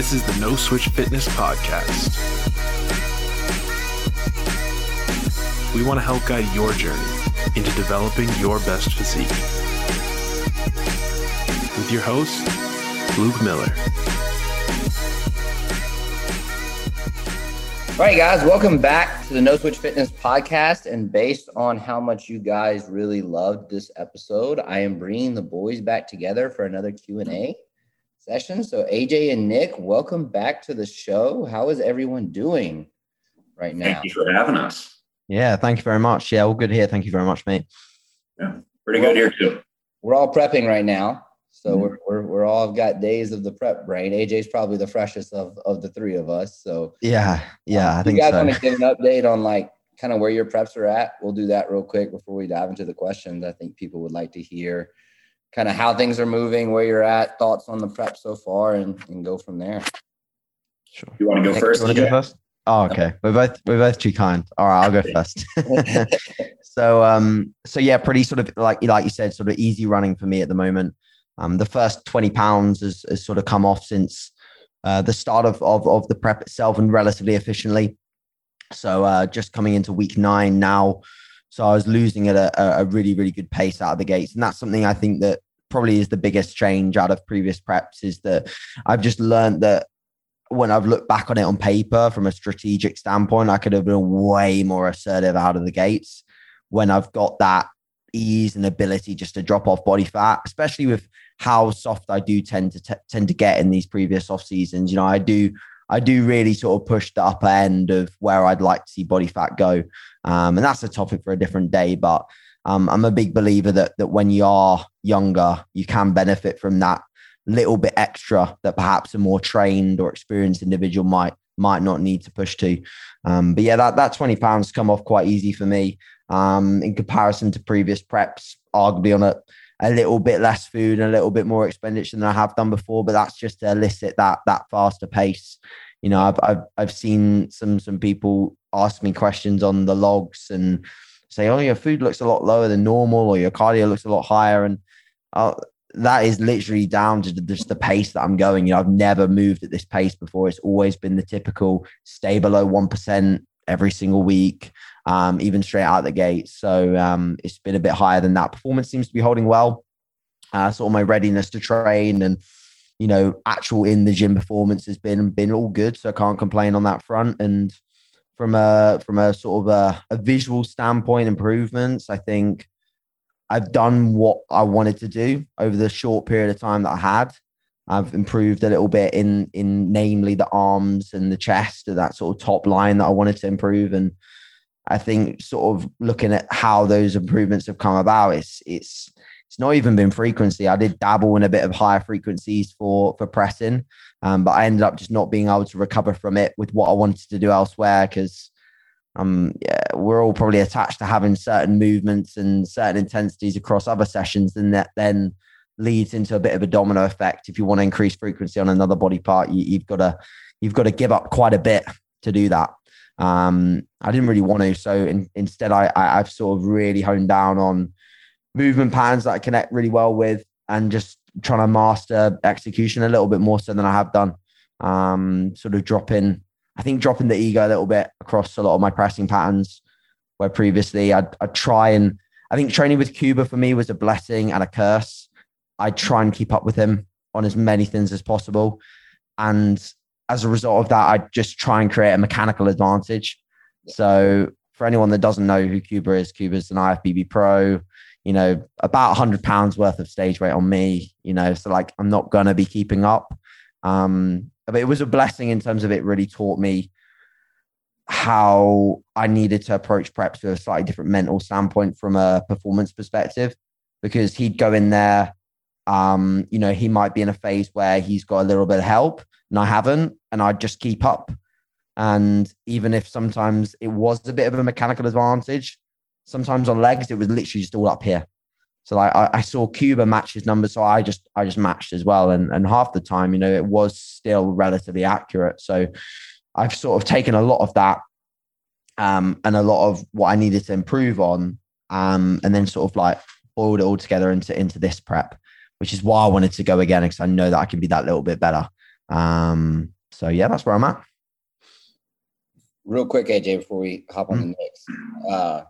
This is the No Switch Fitness Podcast. We want to help guide your journey into developing your best physique. With your host, Luke Miller. All right, guys, welcome back to the No Switch Fitness podcast. And based on how much you guys really loved this episode, I am bringing the boys back together for another Q and A session. So, AJ and Nick, welcome back to the show. How is everyone doing right now? Thank you for having us. Yeah, thank you very much. Yeah, all good here. Thank you very much, mate. Yeah, pretty good here too. We're all prepping right now. So mm-hmm. we're, we're, we're all got days of the prep brain. AJ's probably the freshest of, of the three of us. So yeah, yeah, um, I think you guys so. want to get an update on like kind of where your preps are at? We'll do that real quick before we dive into the questions. I think people would like to hear kind of how things are moving, where you're at, thoughts on the prep so far, and, and go from there. Sure. You want to go Nick, first? You want to go first? Oh, okay. We're both we're both too kind. All right, I'll go first. so um so yeah, pretty sort of like like you said, sort of easy running for me at the moment. Um, the first 20 pounds has, has sort of come off since uh, the start of, of, of the prep itself and relatively efficiently. So uh, just coming into week nine now. So I was losing at a, a really, really good pace out of the gates. And that's something I think that probably is the biggest change out of previous preps is that I've just learned that when I've looked back on it on paper from a strategic standpoint, I could have been way more assertive out of the gates when I've got that ease and ability just to drop off body fat, especially with how soft I do tend to t- tend to get in these previous off seasons. You know, I do I do really sort of push the upper end of where I'd like to see body fat go, um, and that's a topic for a different day. But um, I'm a big believer that that when you are younger, you can benefit from that little bit extra that perhaps a more trained or experienced individual might might not need to push to. Um, but yeah, that that 20 pounds come off quite easy for me um, in comparison to previous preps, arguably on a, a little bit less food and a little bit more expenditure than I have done before. But that's just to elicit that that faster pace. You know, I've I've, I've seen some some people ask me questions on the logs and say, "Oh, your food looks a lot lower than normal, or your cardio looks a lot higher," and I'll, that is literally down to just the pace that I'm going. You know, I've never moved at this pace before. It's always been the typical stay below 1% every single week um, even straight out the gate. So um, it's been a bit higher than that. Performance seems to be holding well. Uh, sort of my readiness to train and you know actual in the gym performance has been been all good. So I can't complain on that front. And from a from a sort of a, a visual standpoint, improvements. I think I've done what I wanted to do over the short period of time that I had. I've improved a little bit in in namely the arms and the chest, that sort of top line that I wanted to improve. And I think sort of looking at how those improvements have come about, it's it's it's not even been frequency. I did dabble in a bit of higher frequencies for for pressing, um, but I ended up just not being able to recover from it with what I wanted to do elsewhere because um yeah we're all probably attached to having certain movements and certain intensities across other sessions and that then leads into a bit of a domino effect if you want to increase frequency on another body part you, have got to you've got to give up quite a bit to do that um, I didn't really want to. So in, instead, I, I, have sort of really honed down on movement patterns that I connect really well with and just trying to master execution a little bit more so than I have done. Um, sort of dropping, I think dropping the ego a little bit across a lot of my pressing patterns where previously I'd, I'd try and I think training with Kuba for me was a blessing and a curse. I try and keep up with him on as many things as possible. And as a result of that, I just try and create a mechanical advantage. So for anyone that doesn't know who Kuba is, Kuba's an IFBB pro, you know, about 100 pounds worth of stage weight on me, you know, so like I'm not going to be keeping up. Um, but it was a blessing in terms of it really taught me how I needed to approach preps with a slightly different mental standpoint from a performance perspective, because he'd go in there, um, you know, he might be in a phase where he's got a little bit of help and I haven't, and I just keep up. And even if sometimes it was a bit of a mechanical advantage, sometimes on legs it was literally just all up here. So like I, I saw Kuba match his numbers, so I just I just matched as well, and and half the time, you know, it was still relatively accurate. So I've sort of taken a lot of that, um, and a lot of what I needed to improve on, um, and then sort of like boiled it all together into into this prep, which is why I wanted to go again because I know that I can be that little bit better. Um, so yeah, that's where I'm at. Real quick, AJ, before we hop on the next, uh,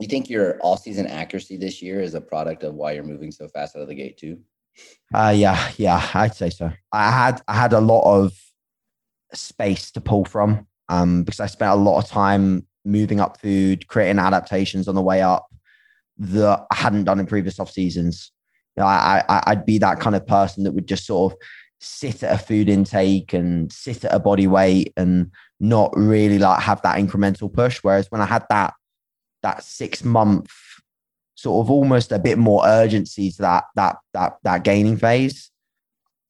you think your off-season accuracy this year is a product of why you're moving so fast out of the gate too? Uh, yeah, yeah, I'd say so. I had I had a lot of space to pull from um, because I spent a lot of time moving up food, creating adaptations on the way up that I hadn't done in previous off seasons. You know, I, I I'd be that kind of person that would just sort of sit at a food intake and sit at a body weight and not really like have that incremental push. Whereas when I had that that six month sort of almost a bit more urgency to that that that that gaining phase,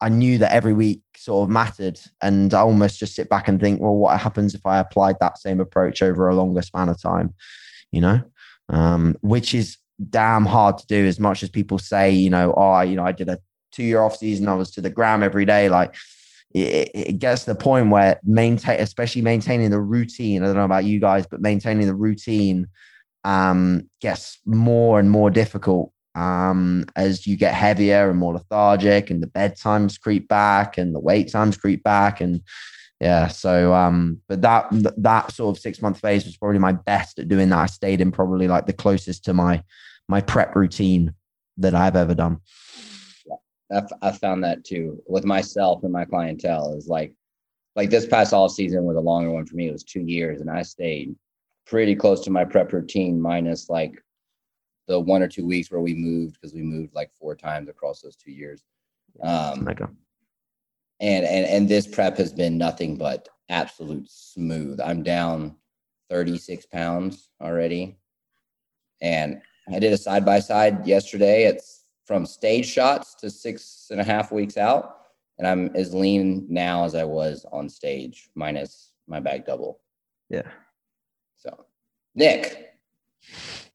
I knew that every week sort of mattered. And I almost just sit back and think, well, what happens if I applied that same approach over a longer span of time? You know, um, which is damn hard to do as much as people say, you know, oh, you know, I did a two year off season, I was to the gram every day. Like it, it gets to the point where maintain, especially maintaining the routine. I don't know about you guys, but maintaining the routine um, gets more and more difficult um, as you get heavier and more lethargic, and the bedtimes creep back, and the wait times creep back, and yeah. So, um, but that that sort of six month phase was probably my best at doing that. I stayed in probably like the closest to my my prep routine that I've ever done. I've, i found that too with myself and my clientele is like, like this past off season was a longer one for me. It was two years, and I stayed pretty close to my prep routine, minus like the one or two weeks where we moved because we moved like four times across those two years. Um, and and and this prep has been nothing but absolute smooth. I'm down 36 pounds already, and I did a side by side yesterday. It's from stage shots to six and a half weeks out. And I'm as lean now as I was on stage, minus my back double. Yeah. So, Nick,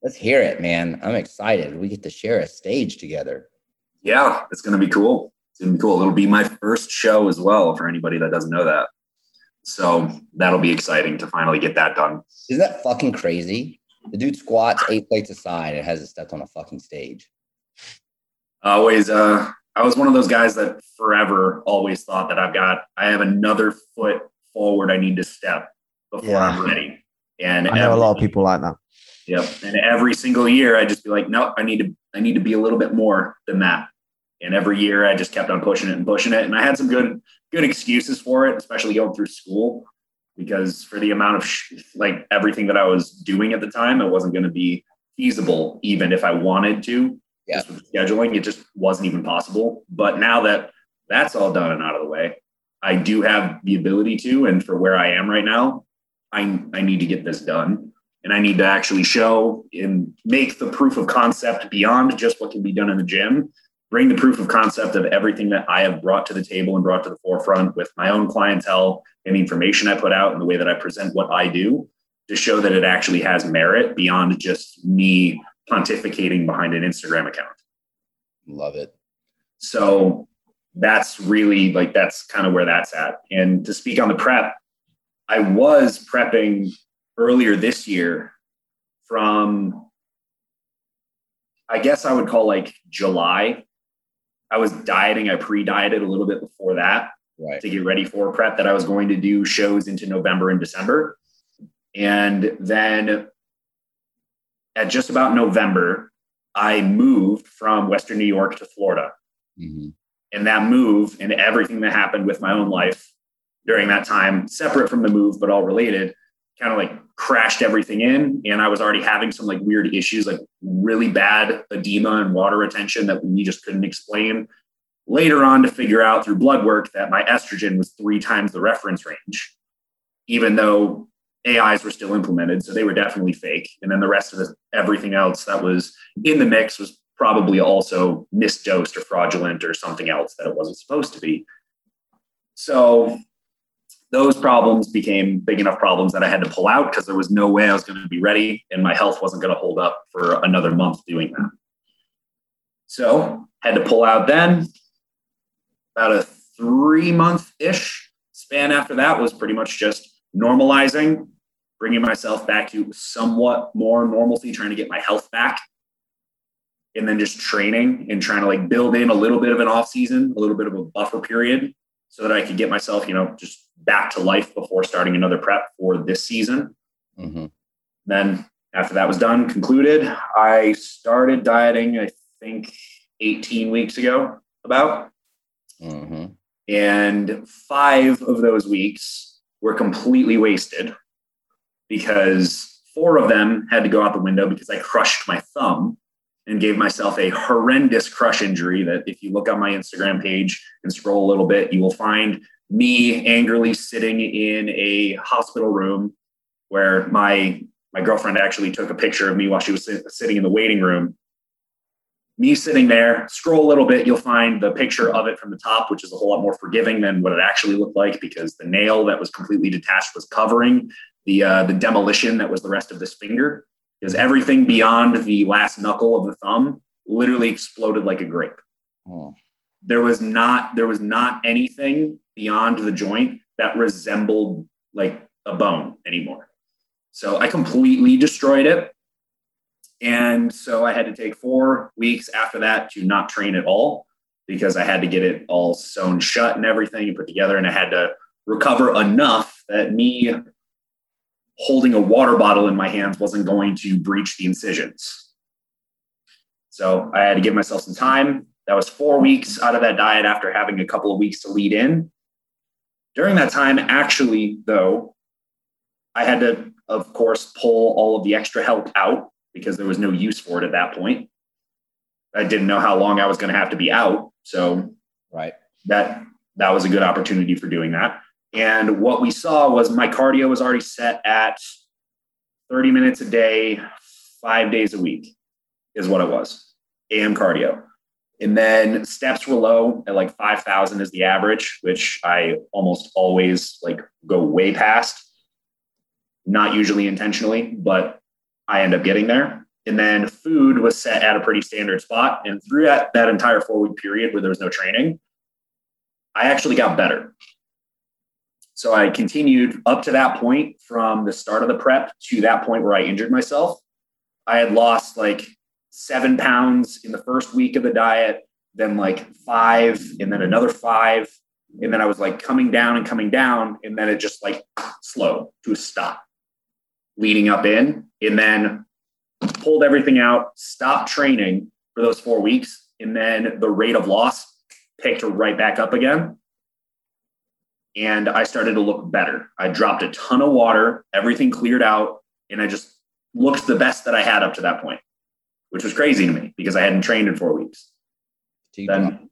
let's hear it, man. I'm excited. We get to share a stage together. Yeah, it's going to be cool. It's going to be cool. It'll be my first show as well for anybody that doesn't know that. So that'll be exciting to finally get that done. Isn't that fucking crazy? The dude squats eight plates aside and hasn't stepped on a fucking stage always uh I was one of those guys that forever always thought that I've got I have another foot forward I need to step before yeah. I'm ready. And I know every, a lot of people like that. Yep. And every single year I just be like, nope, I need to I need to be a little bit more than that. And every year I just kept on pushing it and pushing it. And I had some good good excuses for it, especially going through school, because for the amount of sh- like everything that I was doing at the time, it wasn't going to be feasible even if I wanted to yeah. scheduling. It just wasn't even possible. But now that that's all done and out of the way, I do have the ability to. And for where I am right now, I, I need to get this done. And I need to actually show and make the proof of concept beyond just what can be done in the gym. Bring the proof of concept of everything that I have brought to the table and brought to the forefront with my own clientele and the information I put out and the way that I present what I do to show that it actually has merit beyond just me pontificating behind an Instagram account. Love it. So that's really like that's kind of where that's at. And to speak on the prep, I was prepping earlier this year from I guess I would call like July. I was dieting. I pre-dieted a little bit before that right. to get ready for prep that I was going to do shows into November and December. And then at just about November, I moved from Western New York to Florida. Mm-hmm. And that move and everything that happened with my own life during that time, separate from the move, but all related, kind of like crashed everything in. And I was already having some like weird issues, like really bad edema and water retention that we just couldn't explain. Later on, to figure out through blood work that my estrogen was three times the reference range, even though AIs were still implemented, so they were definitely fake. And then the rest of the, everything else that was in the mix was probably also misdosed or fraudulent or something else that it wasn't supposed to be. So those problems became big enough problems that I had to pull out because there was no way I was going to be ready and my health wasn't going to hold up for another month doing that. So had to pull out then. About a three month ish span after that was pretty much just normalizing, bringing myself back to somewhat more normalcy, trying to get my health back. And then just training and trying to like build in a little bit of an off season, a little bit of a buffer period so that I could get myself, you know, just back to life before starting another prep for this season. Mm-hmm. Then after that was done, concluded, I started dieting, I think 18 weeks ago, about. Mm-hmm. And five of those weeks were completely wasted because four of them had to go out the window because I crushed my thumb and gave myself a horrendous crush injury that if you look on my Instagram page and scroll a little bit, you will find me angrily sitting in a hospital room where my my girlfriend actually took a picture of me while she was sitting in the waiting room. Me sitting there, scroll a little bit, you'll find the picture of it from the top, which is a whole lot more forgiving than what it actually looked like because the nail that was completely detached was covering the uh, the demolition that was the rest of this finger because everything beyond the last knuckle of the thumb literally exploded like a grape. Oh. There was not there was not anything beyond the joint that resembled like a bone anymore. So I completely destroyed it. And so I had to take four weeks after that to not train at all because I had to get it all sewn shut and everything and put together. And I had to recover enough that me holding a water bottle in my hands wasn't going to breach the incisions. So I had to give myself some time. That was four weeks out of that diet after having a couple of weeks to lead in. During that time, actually, though, I had to, of course, pull all of the extra help out because there was no use for it at that point. I didn't know how long I was going to have to be out. So right. that that was a good opportunity for doing that. And what we saw was my cardio was already set at 30 minutes a day, five days a week, is what it was. AM cardio. And then steps were low at like 5,000 is the average, which I almost always like go way past. Not usually intentionally, but I end up getting there. And then food was set at a pretty standard spot. And through that, that entire four week period where there was no training, I actually got better. So I continued up to that point from the start of the prep to that point where I injured myself. I had lost like seven pounds in the first week of the diet, then like five, and then another five. And then I was like coming down and coming down. And then it just like slowed to a stop, leading up in, and then pulled everything out, stopped training for those four weeks. And then the rate of loss picked right back up again and I started to look better. I dropped a ton of water, everything cleared out, and I just looked the best that I had up to that point, which was crazy to me because I hadn't trained in four weeks. Then,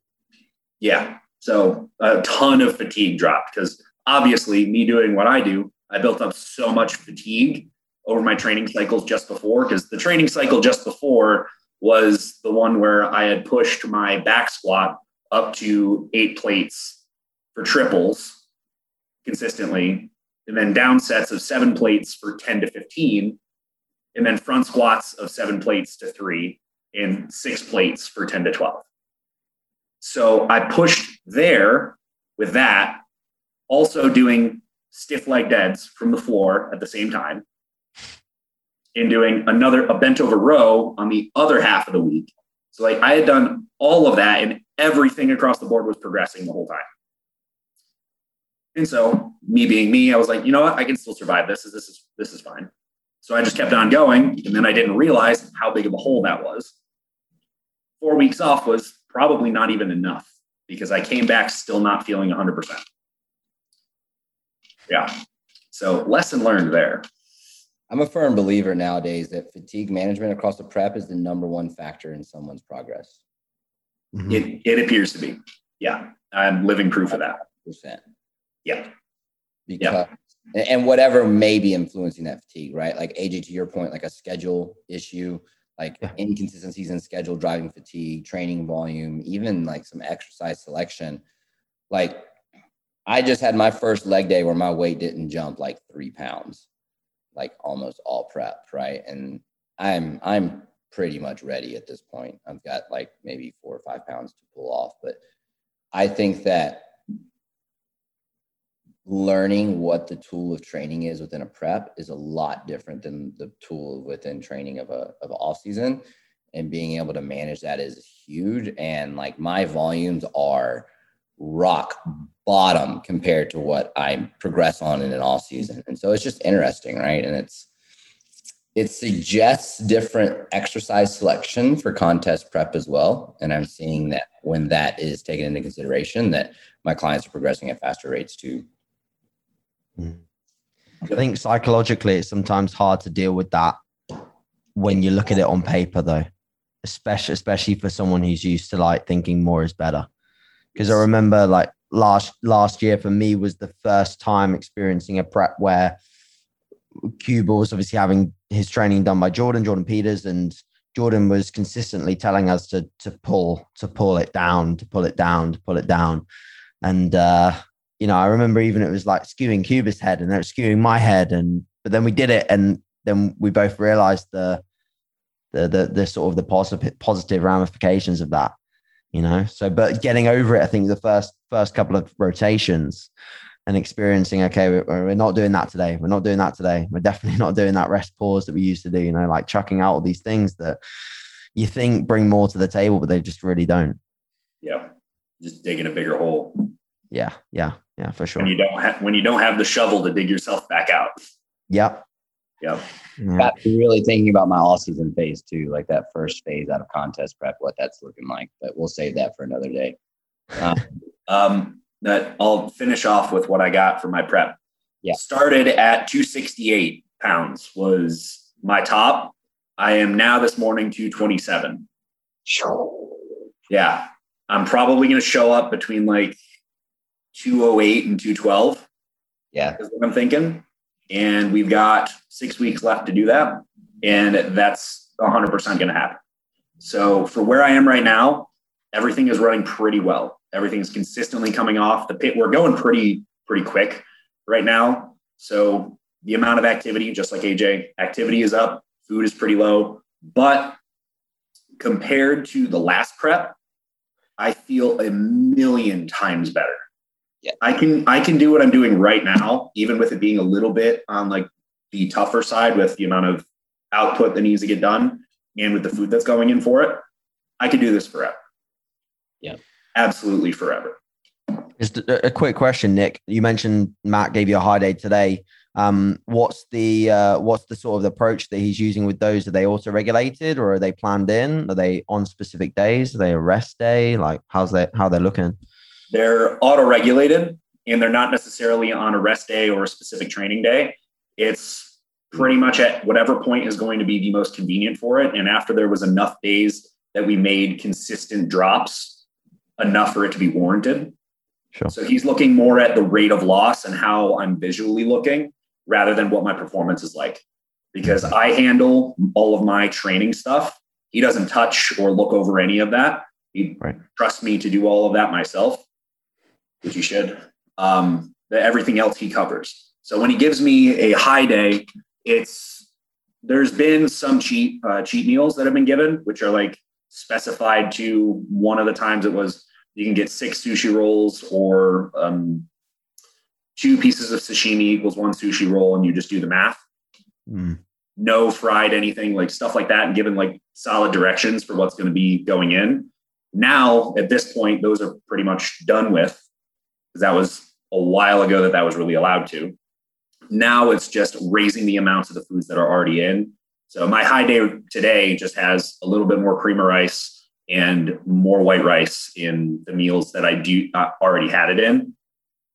yeah, so a ton of fatigue dropped because obviously, me doing what I do, I built up so much fatigue over my training cycles just before because the training cycle just before was the one where I had pushed my back squat up to eight plates for triples consistently, and then down sets of seven plates for 10 to 15, and then front squats of seven plates to three, and six plates for 10 to 12. So I pushed there with that, also doing stiff leg deads from the floor at the same time, and doing another a bent over row on the other half of the week. So like I had done all of that and everything across the board was progressing the whole time. And so me being me, I was like, you know what, I can still survive this. This is this is fine. So I just kept on going, and then I didn't realize how big of a hole that was. Four weeks off was probably not even enough because I came back still not feeling 100%. Yeah. So lesson learned there. I'm a firm believer nowadays that fatigue management across the prep is the number one factor in someone's progress. Mm-hmm. It, it appears to be. Yeah. I'm living proof of that. Percent. Yeah. Because yeah. and whatever may be influencing that fatigue, right? Like AJ, to your point, like a schedule issue, like yeah. inconsistencies in schedule driving fatigue, training volume, even like some exercise selection. Like I just had my first leg day where my weight didn't jump like three pounds, like almost all prep, right? And I'm I'm pretty much ready at this point. I've got like maybe four or five pounds to pull off, but I think that learning what the tool of training is within a prep is a lot different than the tool within training of a of off season and being able to manage that is huge and like my volumes are rock bottom compared to what I progress on in an off season. And so it's just interesting, right? And it's it suggests different exercise selection for contest prep as well. And I'm seeing that when that is taken into consideration, that my clients are progressing at faster rates too. I think psychologically, it's sometimes hard to deal with that when you look at it on paper, though, especially especially for someone who's used to like thinking more is better. Because I remember like last last year for me was the first time experiencing a prep where Kuba was obviously having his training done by Jordan, Jordan Peters, and Jordan was consistently telling us to to pull to pull it down, to pull it down, to pull it down. And uh, you know, I remember even it was like skewing Kuba's head and then skewing my head. And but then we did it and then we both realized the the the, the sort of the positive positive ramifications of that. You know, so but getting over it, I think the first first couple of rotations and experiencing okay we're, we're, not doing that today we're not doing that today we're definitely not doing that rest pause that we used to do you know like chucking out all these things that you think bring more to the table but they just really don't. Yeah. Just digging a bigger hole. Yeah yeah yeah for sure. When you don't have when you don't have the shovel to dig yourself back out. Yep yep yeah. got really thinking about my off season phase too like that first phase out of contest prep what that's looking like but we'll save that for another day um, um that I'll finish off with what I got for my prep. Yeah. Started at 268 pounds was my top. I am now this morning 227. Yeah. I'm probably going to show up between like 208 and 212. Yeah. Is what I'm thinking. And we've got six weeks left to do that. And that's 100% going to happen. So for where I am right now, everything is running pretty well. Everything's consistently coming off the pit. We're going pretty pretty quick right now. So the amount of activity, just like AJ, activity is up. Food is pretty low, but compared to the last prep, I feel a million times better. Yeah. I can I can do what I'm doing right now, even with it being a little bit on like the tougher side with the amount of output that needs to get done and with the food that's going in for it. I could do this forever. Yeah absolutely forever. Just a quick question, Nick. You mentioned Matt gave you a high day today. Um, what's the uh, what's the sort of approach that he's using with those? Are they auto regulated or are they planned in? Are they on specific days? Are they a rest day? Like how's that how they're looking? They're auto regulated and they're not necessarily on a rest day or a specific training day. It's pretty much at whatever point is going to be the most convenient for it. And after there was enough days that we made consistent drops enough for it to be warranted. Sure. So he's looking more at the rate of loss and how I'm visually looking rather than what my performance is like. Because I handle all of my training stuff. He doesn't touch or look over any of that. He right. trusts me to do all of that myself, which he should. Um, everything else he covers. So when he gives me a high day, it's there's been some cheat uh, cheat meals that have been given, which are like specified to one of the times it was you can get six sushi rolls or um, two pieces of sashimi equals one sushi roll, and you just do the math. Mm. No fried anything like stuff like that, and given like solid directions for what's going to be going in. Now, at this point, those are pretty much done with because that was a while ago that that was really allowed to. Now it's just raising the amounts of the foods that are already in. So my high day today just has a little bit more cream of rice and more white rice in the meals that I do uh, already had it in,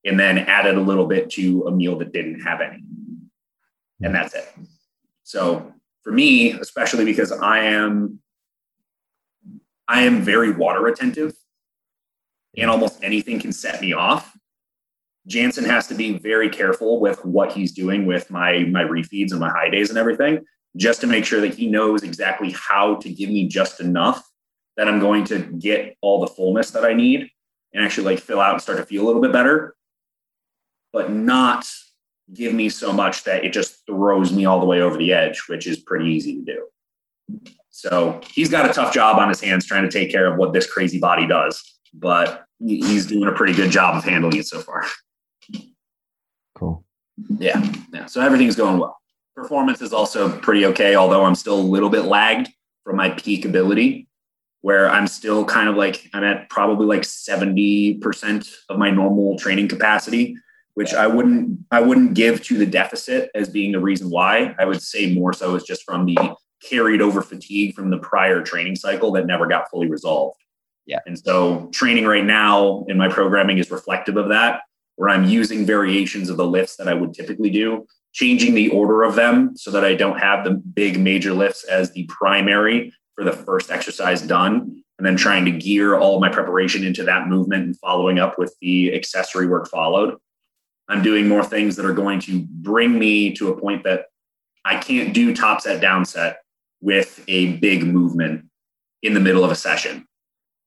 and then added a little bit to a meal that didn't have any. And that's it. So for me, especially because I am I am very water retentive and almost anything can set me off. Jansen has to be very careful with what he's doing with my my refeeds and my high days and everything, just to make sure that he knows exactly how to give me just enough that I'm going to get all the fullness that I need and actually like fill out and start to feel a little bit better, but not give me so much that it just throws me all the way over the edge, which is pretty easy to do. So he's got a tough job on his hands trying to take care of what this crazy body does, but he's doing a pretty good job of handling it so far. Cool. Yeah. Yeah. So everything's going well. Performance is also pretty okay, although I'm still a little bit lagged from my peak ability where I'm still kind of like I'm at probably like 70% of my normal training capacity, which I wouldn't I wouldn't give to the deficit as being the reason why. I would say more so is just from the carried over fatigue from the prior training cycle that never got fully resolved. Yeah. And so training right now in my programming is reflective of that, where I'm using variations of the lifts that I would typically do, changing the order of them so that I don't have the big major lifts as the primary for the first exercise done and then trying to gear all my preparation into that movement and following up with the accessory work followed. I'm doing more things that are going to bring me to a point that I can't do top set down set with a big movement in the middle of a session.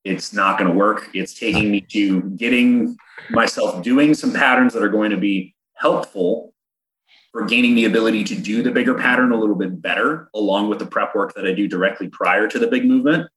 It's not going to work. It's taking me to getting myself doing some patterns that are going to be helpful for gaining the ability to do the bigger pattern a little bit better, along with the prep work that I do directly prior to the big movement.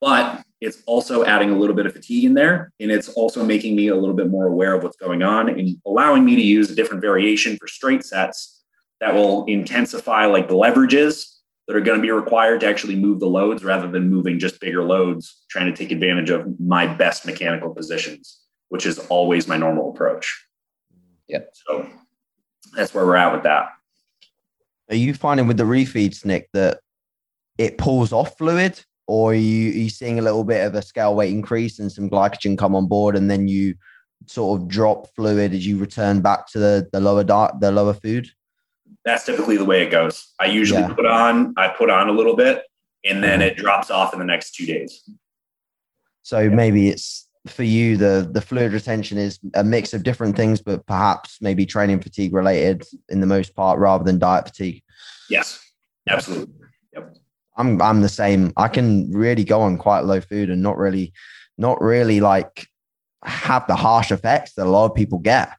But it's also adding a little bit of fatigue in there. And it's also making me a little bit more aware of what's going on and allowing me to use a different variation for straight sets that will intensify like the leverages that are going to be required to actually move the loads rather than moving just bigger loads, trying to take advantage of my best mechanical positions, which is always my normal approach. Yeah. So that's where we're at with that. Are you finding with the refeeds, Nick, that it pulls off fluid, or are you, are you seeing a little bit of a scale weight increase and some glycogen come on board, and then you sort of drop fluid as you return back to the, the lower di- the lower food? That's typically the way it goes. I usually Yeah. put on, I put on a little bit, and then uh-huh. it drops off in the next two days. So maybe it's for you the the fluid retention is a mix of different things, but perhaps maybe training fatigue related in the most part rather than diet fatigue. Yes, absolutely. Yep. I'm I'm the same. I can really go on quite low food and not really not really like have the harsh effects that a lot of people get.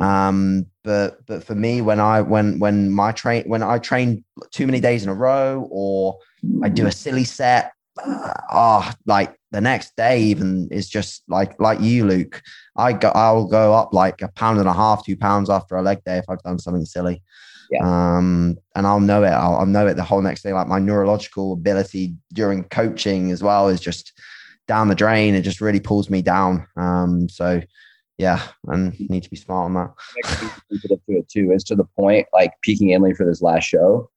Um, but but for me, when I when when my train when I train too many days in a row or I do a silly set, ah, like the next day even is just like like you, Luke. I go I'll go up like a pound and a half, two pounds after a leg day if I've done something silly. Um, and I'll know it. I'll, I'll know it the whole next day. Like my neurological ability during coaching as well is just down the drain. It just really pulls me down. Um, so yeah, and need to be smart on that. to it too. It's to the point like peaking Emily for this last show.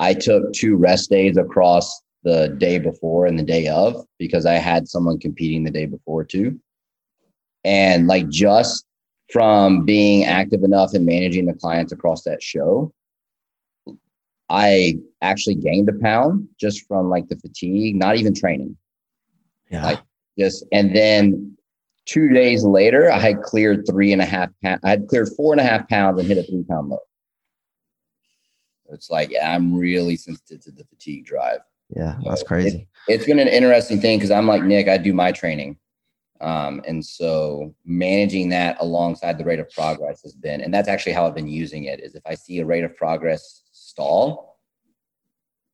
I took two rest days across the day before and the day of because I had someone competing the day before too. And like just from being active enough and managing the clients across that show, I actually gained a pound just from like the fatigue, not even training. Yeah. Like just and then two days later, I had cleared three and a half pounds. I had cleared four and a half pounds and hit a three pound low. It's like yeah, I'm really sensitive to the fatigue drive. yeah, that's crazy. It's been an interesting thing because I'm like Nick, I do my training. Um, and so managing that alongside the rate of progress has been, and that's actually how I've been using it is if I see a rate of progress stall,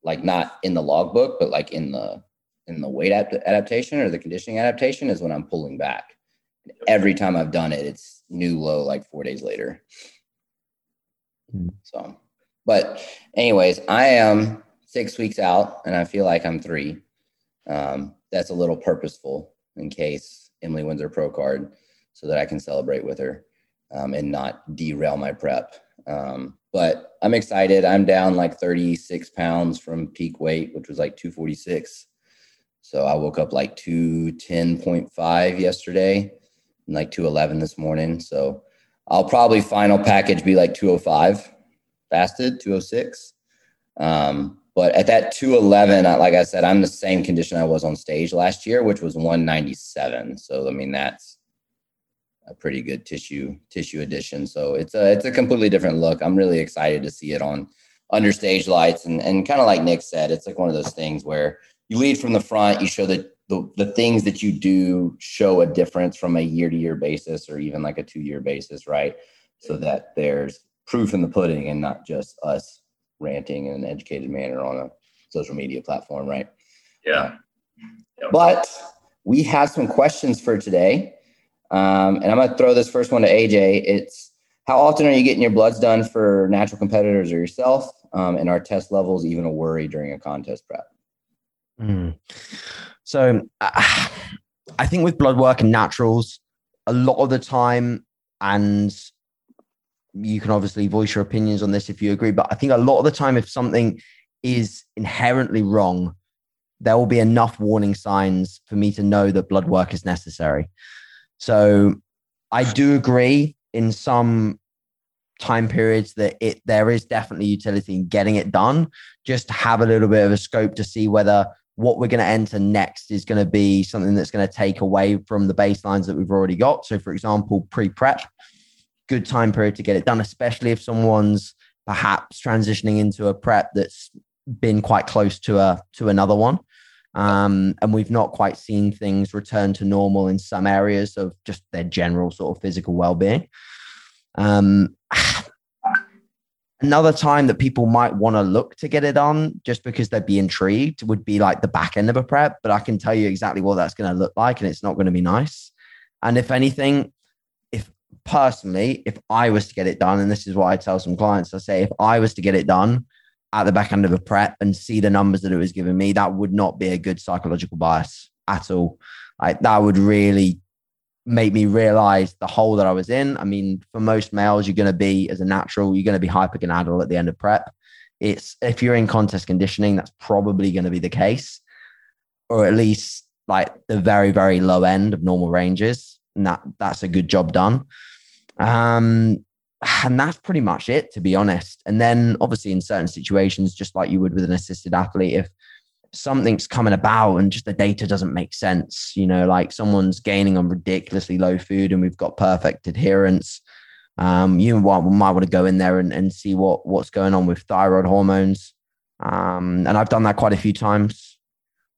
like not in the logbook, but like in the in the weight adapt- adaptation or the conditioning adaptation is when I'm pulling back. Every time I've done it, it's new low like four days later. Hmm. So, but anyways, I am six weeks out and I feel like I'm three. Um, that's a little purposeful in case Emily wins her pro card so that I can celebrate with her um, and not derail my prep. Um, but I'm excited. I'm down like 36 pounds from peak weight, which was like 246. So I woke up like 210.5 yesterday like 211 this morning. So I'll probably final package be like 205 fasted, 206. Um, but at that 211, like I said, I'm the same condition I was on stage last year, which was 197. So I mean that's a pretty good tissue tissue addition. So it's a it's a completely different look. I'm really excited to see it on under stage lights and and kind of like Nick said, it's like one of those things where you lead from the front, you show that the, the things that you do show a difference from a year to year basis or even like a two year basis, right? So that there's proof in the pudding and not just us ranting in an educated manner on a social media platform, right? Yeah. But we have some questions for today. Um, and I'm going to throw this first one to AJ. It's how often are you getting your bloods done for natural competitors or yourself? Um, and are test levels even a worry during a contest prep? Mm. So uh, I think with blood work and naturals, a lot of the time, and you can obviously voice your opinions on this if you agree, but I think a lot of the time, if something is inherently wrong, there will be enough warning signs for me to know that blood work is necessary. So I do agree in some time periods that it there is definitely utility in getting it done just to have a little bit of a scope to see whether what we're going to enter next is going to be something that's going to take away from the baselines that we've already got. So for example pre-prep good time period to get it done especially if someone's perhaps transitioning into a prep that's been quite close to a to another one. Um, and we've not quite seen things return to normal in some areas of just their general sort of physical well-being. Um, another time that people might want to look to get it on just because they'd be intrigued would be like the back end of a prep but i can tell you exactly what that's going to look like and it's not going to be nice and if anything if personally if i was to get it done and this is what i tell some clients i say if i was to get it done at the back end of a prep and see the numbers that it was giving me, that would not be a good psychological bias at all. Like that would really make me realize the hole that I was in. I mean, for most males, you're going to be as a natural, you're going to be hypergonadal at the end of prep. It's if you're in contest conditioning, that's probably going to be the case, or at least like the very, very low end of normal ranges. And that that's a good job done. Um, and that's pretty much it, to be honest. And then, obviously, in certain situations, just like you would with an assisted athlete, if something's coming about and just the data doesn't make sense, you know, like someone's gaining on ridiculously low food and we've got perfect adherence, um, you might, might want to go in there and, and see what what's going on with thyroid hormones. Um, and I've done that quite a few times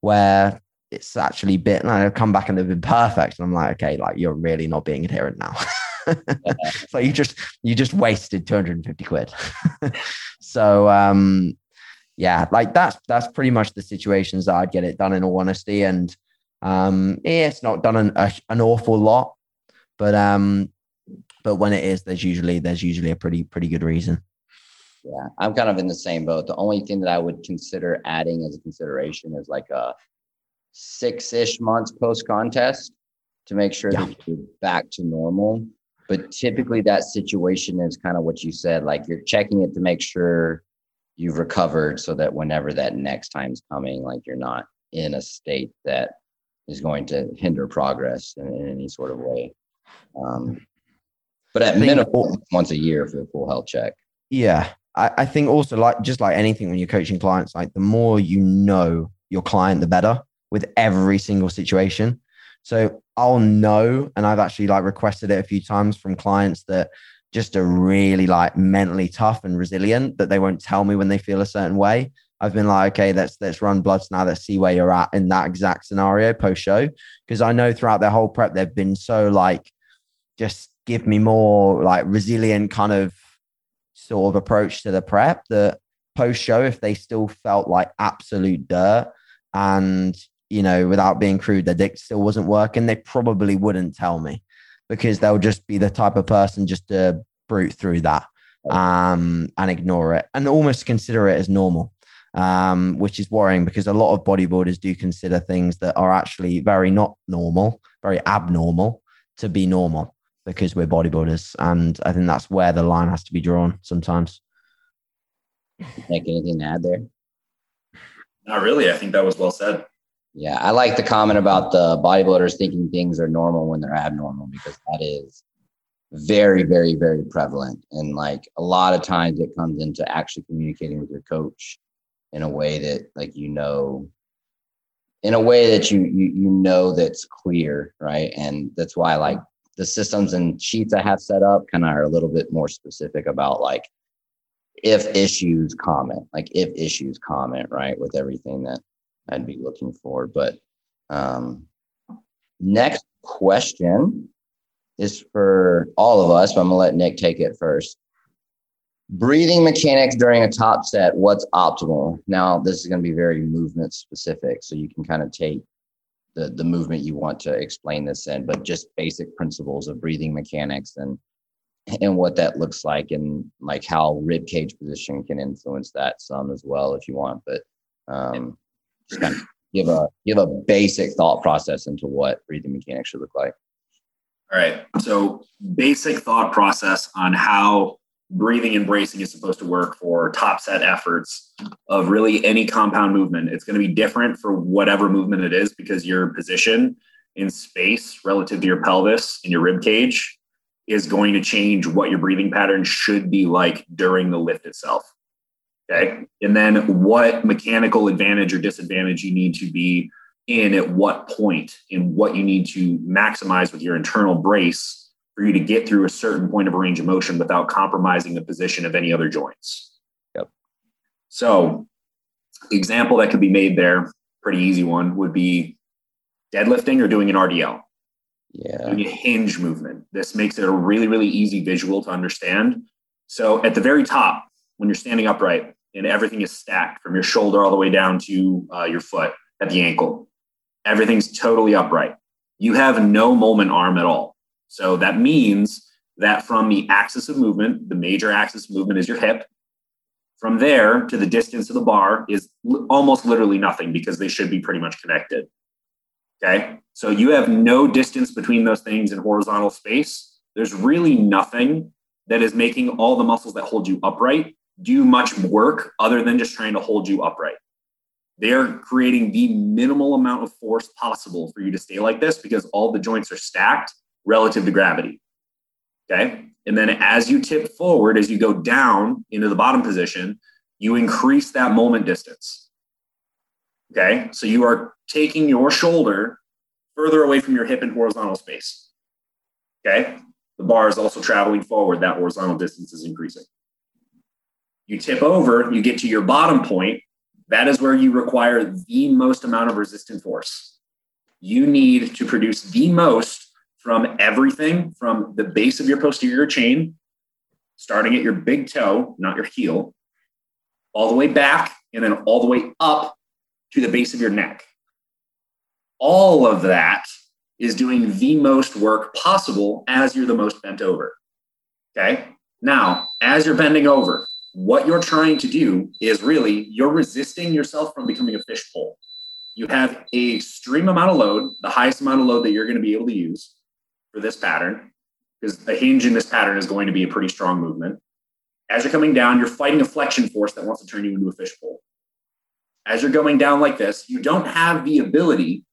where it's actually bit, and I've come back and they've been perfect. And I'm like, okay, like you're really not being adherent now. so you just you just wasted 250 quid so um yeah like that's that's pretty much the situations that i'd get it done in all honesty. And um yeah, it's not done an, a, an awful lot but um but when it is there's usually there's usually a pretty pretty good reason. Yeah i'm kind of in the same boat. The only thing that i would consider adding as a consideration is like a six-ish months post contest to make sure yeah. that you're back to normal. But typically that situation is kind of what you said like you're checking it to make sure you've recovered so that whenever that next time's coming like you're not in a state that is going to hinder progress in, in any sort of way. Um, but at minimum once a year for a full health check. Yeah. I, I think also like just like anything when you're coaching clients like the more you know your client the better with every single situation. So I'll know, and I've actually like requested it a few times from clients that just are really like mentally tough and resilient that they won't tell me when they feel a certain way. I've been like, okay, let's let's run bloods now. Let's see where you're at in that exact scenario post show. Because I know throughout their whole prep, they've been so like, just give me more like resilient kind of sort of approach to the prep that post show, if they still felt like absolute dirt and you know, without being crude, their dick still wasn't working, they probably wouldn't tell me because they'll just be the type of person just to brute through that um, and ignore it and almost consider it as normal, um, which is worrying because a lot of bodybuilders do consider things that are actually very not normal, very abnormal to be normal because we're bodybuilders. And I think that's where the line has to be drawn sometimes. Nick, anything to add there? Not really. I think that was well said. Yeah, I like the comment about the bodybuilders thinking things are normal when they're abnormal because that is very, very, very prevalent. And like a lot of times it comes into actually communicating with your coach in a way that like you know in a way that you you you know that's clear, right? And that's why like the systems and sheets I have set up kind of are a little bit more specific about like if issues comment, like if issues comment, right? With everything that I'd be looking for. But um, next question is for all of us, but I'm gonna let Nick take it first. Breathing mechanics during a top set, what's optimal? Now, this is to be very movement specific, so you can kind of take the, the movement you want to explain this in, but just basic principles of breathing mechanics and and what that looks like and like how rib cage position can influence that some as well if you want. But um, just kind of give a give a basic thought process into what breathing mechanics should look like. All right. So basic thought process on how breathing and bracing is supposed to work for top set efforts of really any compound movement. It's going to be different for whatever movement it is because your position in space relative to your pelvis and your rib cage is going to change what your breathing pattern should be like during the lift itself. Okay. And then what mechanical advantage or disadvantage you need to be in at what point and what you need to maximize with your internal brace for you to get through a certain point of range of motion without compromising the position of any other joints. Yep. So, example that could be made there, pretty easy one, would be deadlifting or doing an RDL. Yeah. Doing a hinge movement. This makes it a really, really easy visual to understand. So, at the very top, when you're standing upright and everything is stacked from your shoulder all the way down to uh, your foot at the ankle, everything's totally upright. You have no moment arm at all so that means that from the axis of movement, the major axis of movement is your hip. From there to the distance of the bar is l- almost literally nothing because they should be pretty much connected. Okay. So you have no distance between those things in horizontal space. There's really nothing that is making all the muscles that hold you upright do much work other than just trying to hold you upright. They're creating the minimal amount of force possible for you to stay like this because all the joints are stacked relative to gravity. Okay. And then as you tip forward, as you go down into the bottom position, you increase that moment distance. Okay. So you are taking your shoulder further away from your hip in horizontal space. Okay. The bar is also traveling forward. That horizontal distance is increasing. You tip over, you get to your bottom point. That is where you require the most amount of resistant force. You need to produce the most from everything from the base of your posterior chain, starting at your big toe, not your heel, all the way back, and then all the way up to the base of your neck. All of that is doing the most work possible as you're the most bent over. Okay. Now, as you're bending over, what you're trying to do is really you're resisting yourself from becoming a fishbowl. You have a extreme amount of load, the highest amount of load that you're going to be able to use for this pattern because the hinge in this pattern is going to be a pretty strong movement. As you're coming down, you're fighting a flexion force that wants to turn you into a fishbowl. As you're going down like this, you don't have the ability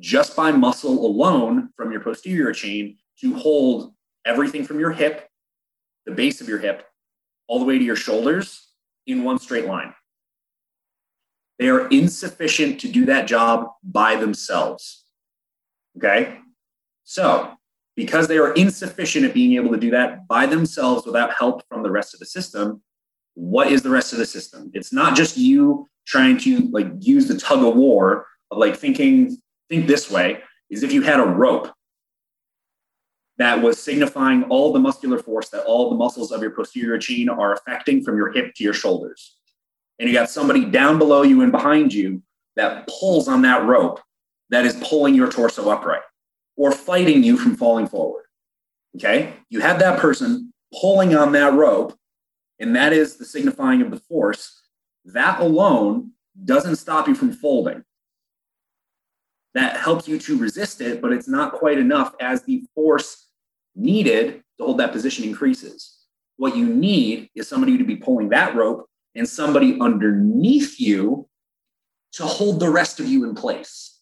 just by muscle alone from your posterior chain to hold everything from your hip, the base of your hip, all the way to your shoulders in one straight line. They are insufficient to do that job by themselves. Okay. So because they are insufficient at being able to do that by themselves without help from the rest of the system what is the rest of the system it's not just you trying to like use the tug of war of like thinking think this way is if you had a rope that was signifying all the muscular force that all the muscles of your posterior chain are affecting from your hip to your shoulders and you got somebody down below you and behind you that pulls on that rope that is pulling your torso upright or fighting you from falling forward. Okay. You have that person pulling on that rope, and that is the signifying of the force. That alone doesn't stop you from folding. That helps you to resist it, but it's not quite enough as the force needed to hold that position increases. What you need is somebody to be pulling that rope and somebody underneath you to hold the rest of you in place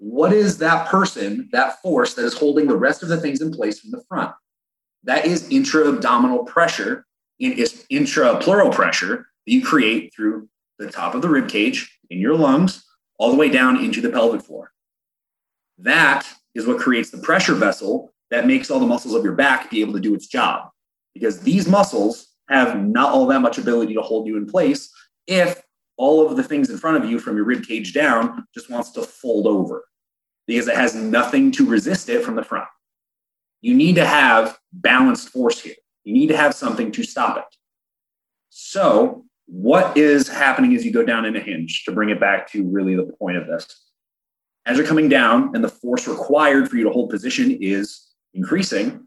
what is that person, that force that is holding the rest of the things in place from the front? That is intra-abdominal pressure in is intra-pleural pressure that you create through the top of the rib cage in your lungs all the way down into the pelvic floor. That is what creates the pressure vessel that makes all the muscles of your back be able to do its job. Because these muscles have not all that much ability to hold you in place if all of the things in front of you from your rib cage down just wants to fold over because it has nothing to resist it from the front. You need to have balanced force here. You need to have something to stop it. So, what is happening as you go down in a hinge to bring it back to really the point of this? As you're coming down and the force required for you to hold position is increasing,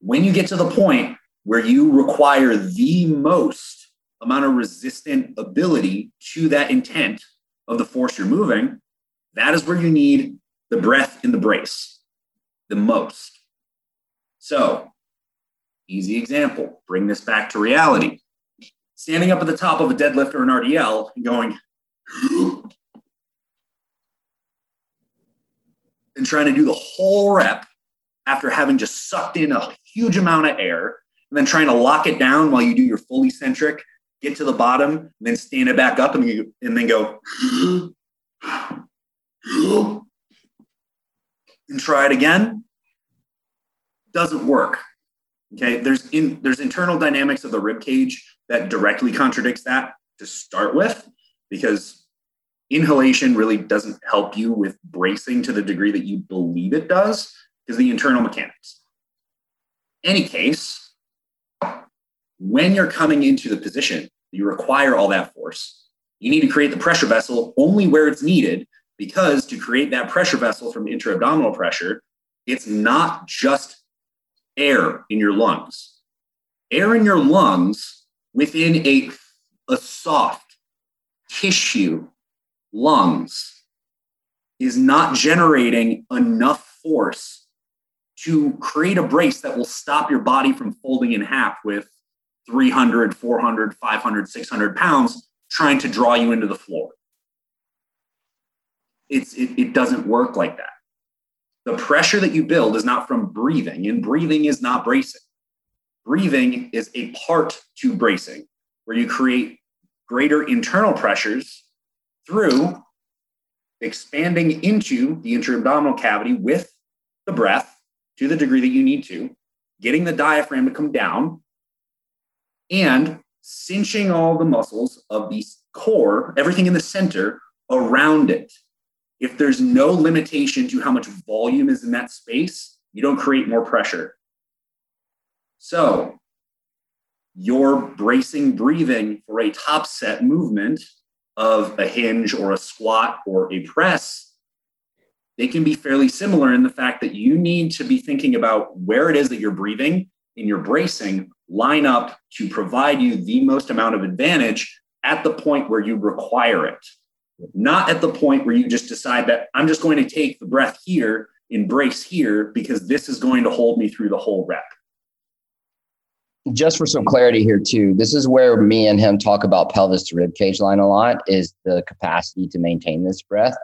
when you get to the point where you require the most amount of resistant ability to that intent of the force you're moving, that is where you need the breath in the brace the most. So, easy example, bring this back to reality. Standing up at the top of a deadlift or an RDL and going, and trying to do the whole rep after having just sucked in a huge amount of air and then trying to lock it down while you do your full eccentric, get to the bottom, and then stand it back up and, you, and then go and try it again. Doesn't work. Okay, there's in there's internal dynamics of the rib cage that directly contradicts that to start with, because inhalation really doesn't help you with bracing to the degree that you believe it does, because the internal mechanics. Any case, when you're coming into the position, you require all that force. You need to create the pressure vessel only where it's needed, because to create that pressure vessel from intra-abdominal pressure, it's not just air in your lungs. Air in your lungs within a, a soft tissue lungs is not generating enough force to create a brace that will stop your body from folding in half with 300, 400, 500, 600 pounds trying to draw you into the floor. It's, it, it doesn't work like that. The pressure that you build is not from breathing, and breathing is not bracing. Breathing is a part to bracing, where you create greater internal pressures through expanding into the intra-abdominal cavity with the breath to the degree that you need to, getting the diaphragm to come down, and cinching all the muscles of the core, everything in the center around it. If there's no limitation to how much volume is in that space, you don't create more pressure. So, you're bracing breathing for a top set movement of a hinge or a squat or a press, they can be fairly similar in the fact that you need to be thinking about where it is that you're breathing in your bracing line up to provide you the most amount of advantage at the point where you require it, not at the point where you just decide that I'm just going to take the breath here, embrace here, because this is going to hold me through the whole rep. Just for some clarity here, too, this is where me and him talk about pelvis to rib cage line a lot is the capacity to maintain this breath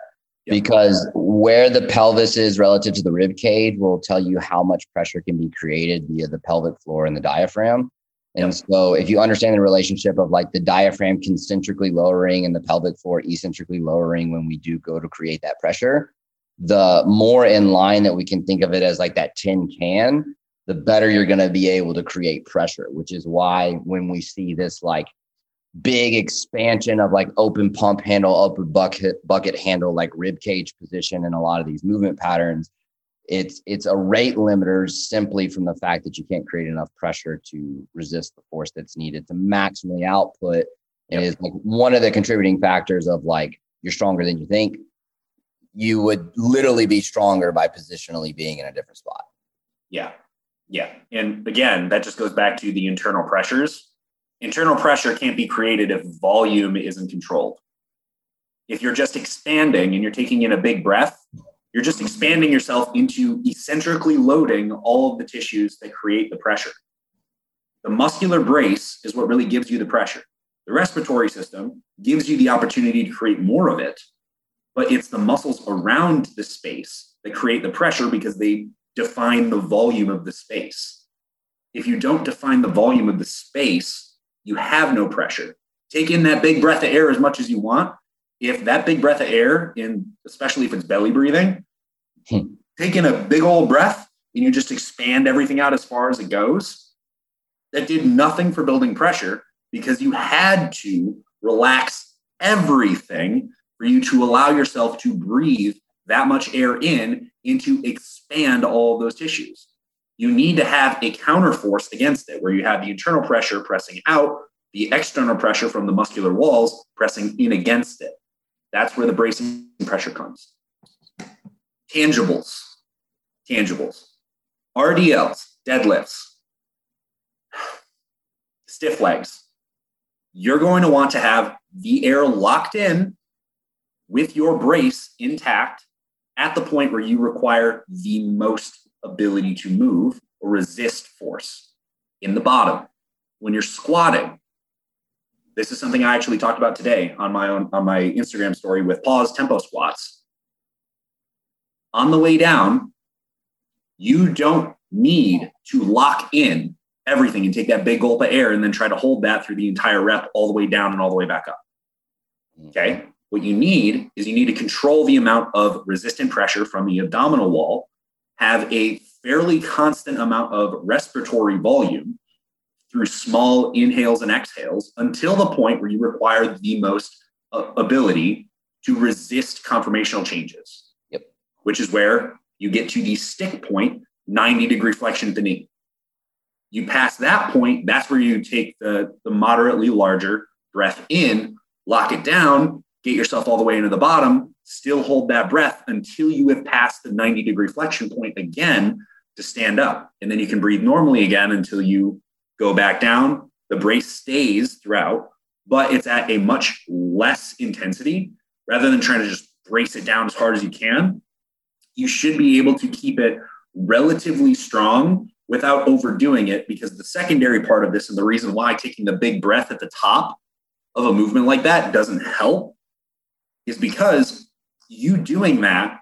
because where the pelvis is relative to the rib cage will tell you how much pressure can be created via the pelvic floor and the diaphragm. And yep. so if you understand the relationship of like the diaphragm concentrically lowering and the pelvic floor eccentrically lowering when we do go to create that pressure, the more in line that we can think of it as like that tin can, the better you're going to be able to create pressure, which is why when we see this like big expansion of like open pump handle, open bucket bucket handle, like rib cage position and a lot of these movement patterns. It's it's a rate limiter simply from the fact that you can't create enough pressure to resist the force that's needed to maximally output. And yep. is like one of the contributing factors of like you're stronger than you think. You would literally be stronger by positionally being in a different spot. Yeah. Yeah. And again, that just goes back to the internal pressures Internal pressure can't be created if volume isn't controlled. If you're just expanding and you're taking in a big breath, you're just expanding yourself into eccentrically loading all of the tissues that create the pressure. The muscular brace is what really gives you the pressure. The respiratory system gives you the opportunity to create more of it, but it's the muscles around the space that create the pressure because they define the volume of the space. If you don't define the volume of the space, you have no pressure. Take in that big breath of air as much as you want. If that big breath of air, in especially if it's belly breathing, hmm. take in a big old breath and you just expand everything out as far as it goes. That did nothing for building pressure because you had to relax everything for you to allow yourself to breathe that much air in and to expand all of those tissues you need to have a counterforce against it where you have the internal pressure pressing out, the external pressure from the muscular walls pressing in against it. That's where the bracing pressure comes. Tangibles, tangibles, RDLs, deadlifts, stiff legs. You're going to want to have the air locked in with your brace intact at the point where you require the most ability to move or resist force in the bottom. When you're squatting, this is something I actually talked about today on my own on my Instagram story with pause tempo squats. On the way down, you don't need to lock in everything and take that big gulp of air and then try to hold that through the entire rep all the way down and all the way back up. Mm-hmm. Okay. What you need is you need to control the amount of resistant pressure from the abdominal wall, have a fairly constant amount of respiratory volume through small inhales and exhales until the point where you require the most uh, ability to resist conformational changes. Yep. Which is where you get to the stick point, 90 degree flexion at the knee. You pass that point, that's where you take the, the moderately larger breath in, lock it down, get yourself all the way into the bottom, still hold that breath until you have passed the 90 degree flexion point again to stand up. And then you can breathe normally again until you go back down. The brace stays throughout, but it's at a much less intensity rather than trying to just brace it down as hard as you can. You should be able to keep it relatively strong without overdoing it because the secondary part of this and the reason why taking the big breath at the top of a movement like that doesn't help is because you doing that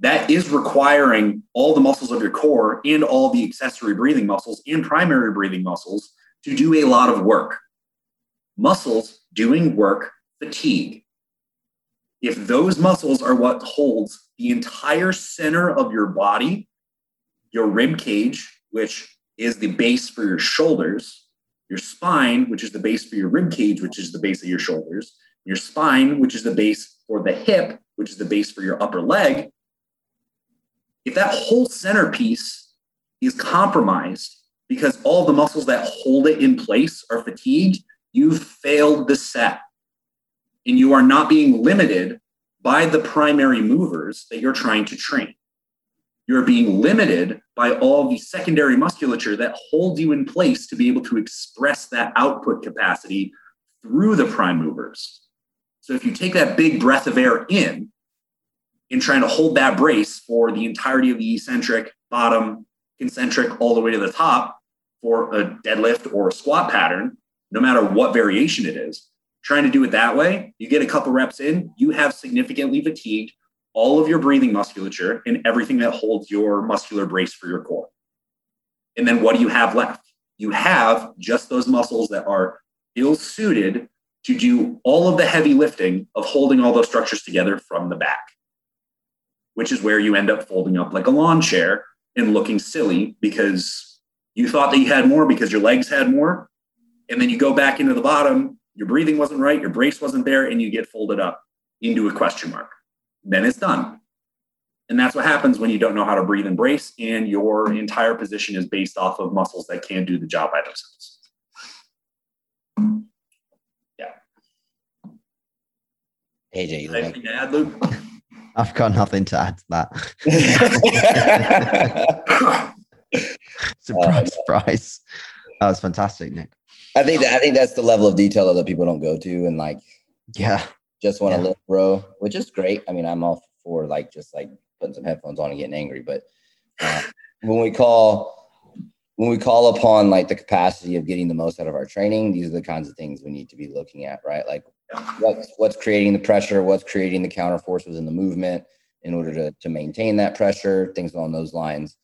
that is requiring all the muscles of your core and all the accessory breathing muscles and primary breathing muscles to do a lot of work. Muscles doing work fatigue. If those muscles are what holds the entire center of your body your rib cage which is the base for your shoulders, your spine, which is the base for your rib cage, which is the base of your shoulders, your spine, which is the base for the hip, which is the base for your upper leg. If that whole centerpiece is compromised because all the muscles that hold it in place are fatigued, you've failed the set. And you are not being limited by the primary movers that you're trying to train you're being limited by all the secondary musculature that holds you in place to be able to express that output capacity through the prime movers. So if you take that big breath of air in, in trying to hold that brace for the entirety of the eccentric, bottom, concentric, all the way to the top for a deadlift or a squat pattern, no matter what variation it is, trying to do it that way, you get a couple reps in, you have significantly fatigued all of your breathing musculature and everything that holds your muscular brace for your core. And then what do you have left? You have just those muscles that are ill suited to do all of the heavy lifting of holding all those structures together from the back, which is where you end up folding up like a lawn chair and looking silly because you thought that you had more because your legs had more. And then you go back into the bottom, your breathing wasn't right, your brace wasn't there, and you get folded up into a question mark then it's done. And that's what happens when you don't know how to breathe and brace, and your entire position is based off of muscles that can't do the job by themselves. Yeah. AJ, you Anything to add, Luke? I've got nothing to add to that. surprise, surprise. That was fantastic, Nick. I think that I think that's the level of detail that people don't go to, and like, Yeah. just want to Yeah. live, bro, which is great. I mean, I'm all for like just like putting some headphones on and getting angry, but uh, when we call when we call upon like the capacity of getting the most out of our training, these are the kinds of things we need to be looking at, right? Like what's what's creating the pressure, what's creating the counter force within the movement in order to to maintain that pressure, things along those lines,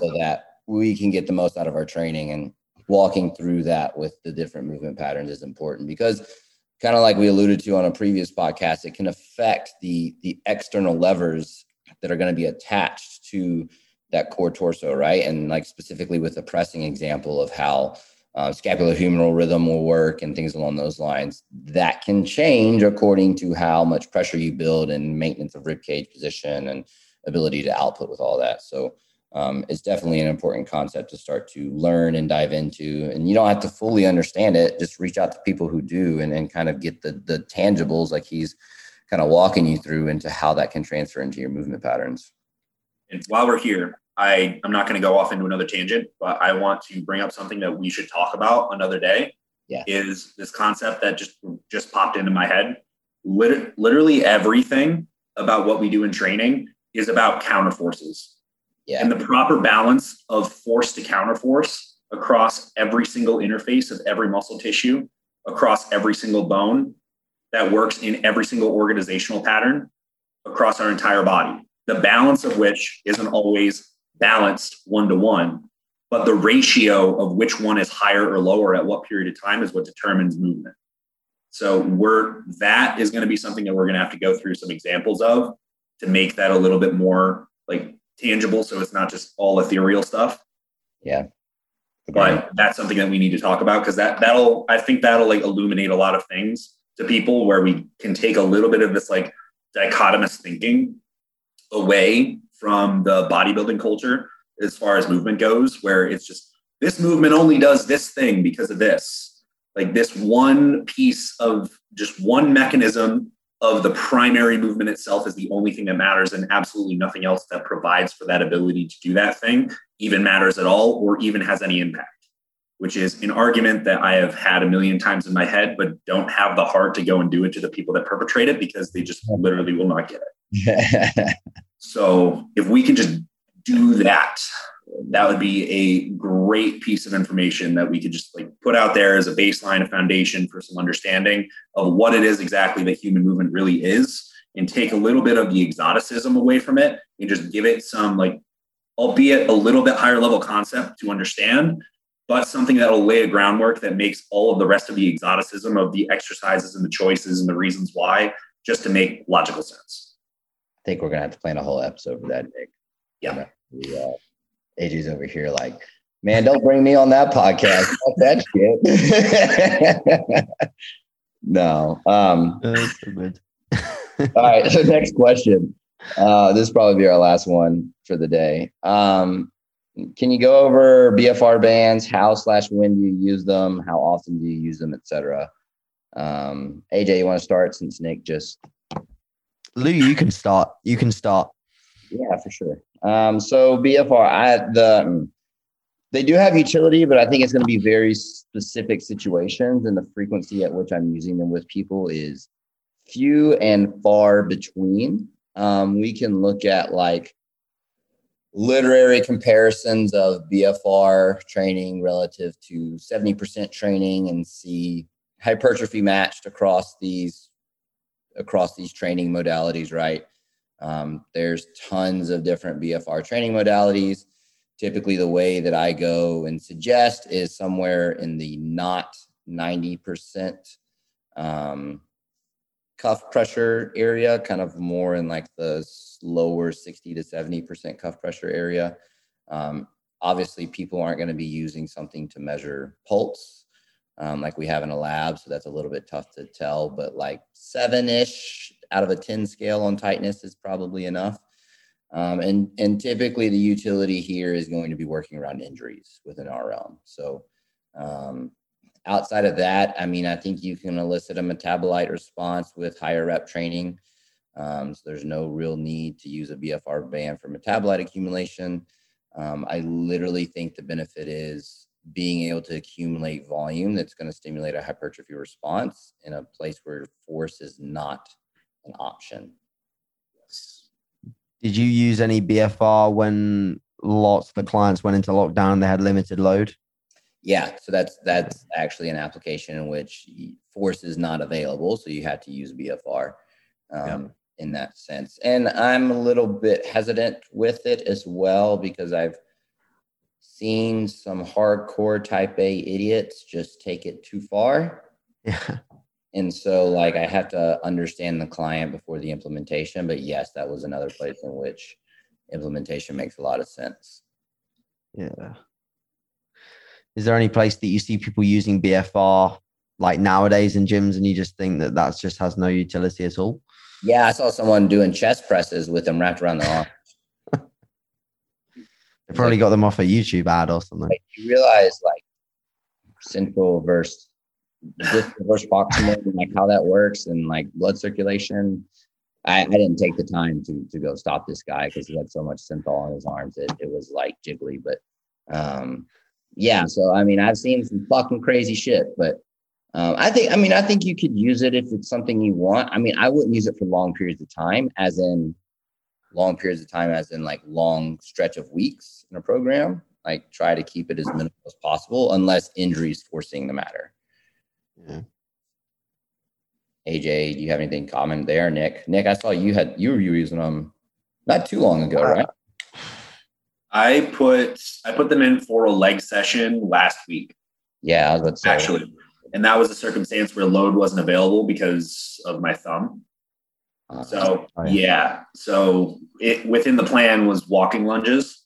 so that we can get the most out of our training and walking through that with the different movement patterns is important because kind of like we alluded to on a previous podcast, it can affect the the external levers that are going to be attached to that core torso, right? And like specifically with the pressing example of how uh, scapulohumeral rhythm will work and things along those lines, that can change according to how much pressure you build and maintenance of rib cage position and ability to output with all that. So um, it's definitely an important concept to start to learn and dive into. And you don't have to fully understand it. Just reach out to people who do and, and kind of get the the tangibles like he's kind of walking you through into how that can transfer into your movement patterns. And while we're here, I, I'm not going to go off into another tangent, but I want to bring up something that we should talk about another day. Yeah. Is this concept that just just popped into my head, lit- literally everything about what we do in training is about counter forces. Yeah. And the proper balance of force to counter force across every single interface of every muscle tissue, across every single bone that works in every single organizational pattern across our entire body. The balance of which isn't always balanced one to one, but the ratio of which one is higher or lower at what period of time is what determines movement. So we're that is going to be something that we're going to have to go through some examples of to make that a little bit more like tangible so it's not just all ethereal stuff. Yeah. But that's something that we need to talk about because that that'll I think that'll like illuminate a lot of things to people where we can take a little bit of this like dichotomous thinking away from the bodybuilding culture as far as movement goes, where it's just this movement only does this thing because of this. Like this one piece of just one mechanism of the primary movement itself is the only thing that matters, and absolutely nothing else that provides for that ability to do that thing even matters at all or even has any impact. Which is an argument that I have had a million times in my head, but don't have the heart to go and do it to the people that perpetrate it because they just literally will not get it. So if we can just do that, that would be a great piece of information that we could just like put out there as a baseline, a foundation for some understanding of what it is exactly that human movement really is, and take a little bit of the exoticism away from it and just give it some like, albeit a little bit higher level concept to understand, but something that'll lay a groundwork that makes all of the rest of the exoticism of the exercises and the choices and the reasons why just to make logical sense. I think we're gonna have to plan a whole episode for that, Nick. Yeah. The, uh, AJ's over here like, man, don't bring me on that podcast. That shit. no. Um, good. all right. So next question. Uh, this probably be our last one for the day. Um, can you go over BFR bands? How slash when do you use them? How often do you use them, etc. Um, AJ, you want to start since Nick just Lou, you can start. You can start. Yeah, for sure. Um, so BFR, I the they do have utility, but I think it's going to be very specific situations, and the frequency at which I'm using them with people is few and far between. Um, we can look at like literary comparisons of BFR training relative to 70% training and see hypertrophy matched across these across these training modalities, right? Um, there's tons of different BFR training modalities. Typically, the way that I go and suggest is somewhere in the not 90% um, cuff pressure area, kind of more in like the lower 60 to 70% cuff pressure area. Um, obviously, people aren't going to be using something to measure pulse um, like we have in a lab. So that's a little bit tough to tell, but like seven ish out of a 10 scale on tightness is probably enough. Um, and, and typically the utility here is going to be working around injuries within our realm. So um, outside of that, I mean, I think you can elicit a metabolite response with higher rep training. Um, so there's no real need to use a BFR band for metabolite accumulation. Um, I literally think the benefit is being able to accumulate volume that's going to stimulate a hypertrophy response in a place where force is not an option. Did you use any BFR when lots of the clients went into lockdown and they had limited load? Yeah, so that's that's actually an application in which force is not available, so you had to use BFR um, yeah. in that sense. And I'm a little bit hesitant with it as well because I've seen some hardcore type A idiots just take it too far. Yeah. And so, like, I have to understand the client before the implementation. But yes, that was another place in which implementation makes a lot of sense. Yeah. Is there any place that you see people using BFR like nowadays in gyms and you just think that that just has no utility at all? Yeah, I saw someone doing chest presses with them wrapped around their arm. They probably got them off a YouTube ad or something. Like you realize like central versus versus proximal and like how that works and like blood circulation. I, I didn't take the time to to go stop this guy because he had so much synthol on his arms. It, it was like jiggly, but um, yeah. So I mean, I've seen some fucking crazy shit, but Um, I think, I mean, I think you could use it if it's something you want. I mean, I wouldn't use it for long periods of time, as in long periods of time, as in like long stretch of weeks in a program. Like try to keep it as minimal as possible, unless injuries forcing the matter. Yeah. AJ, do you have anything common there? Nick, Nick, I saw you had you were using them not too long ago, Uh, right? I put I put them in for a leg session last week. Yeah, I was about to say. actually. And that was a circumstance where load wasn't available because of my thumb. Uh, So Oh, yeah. yeah. So it within the plan was walking lunges.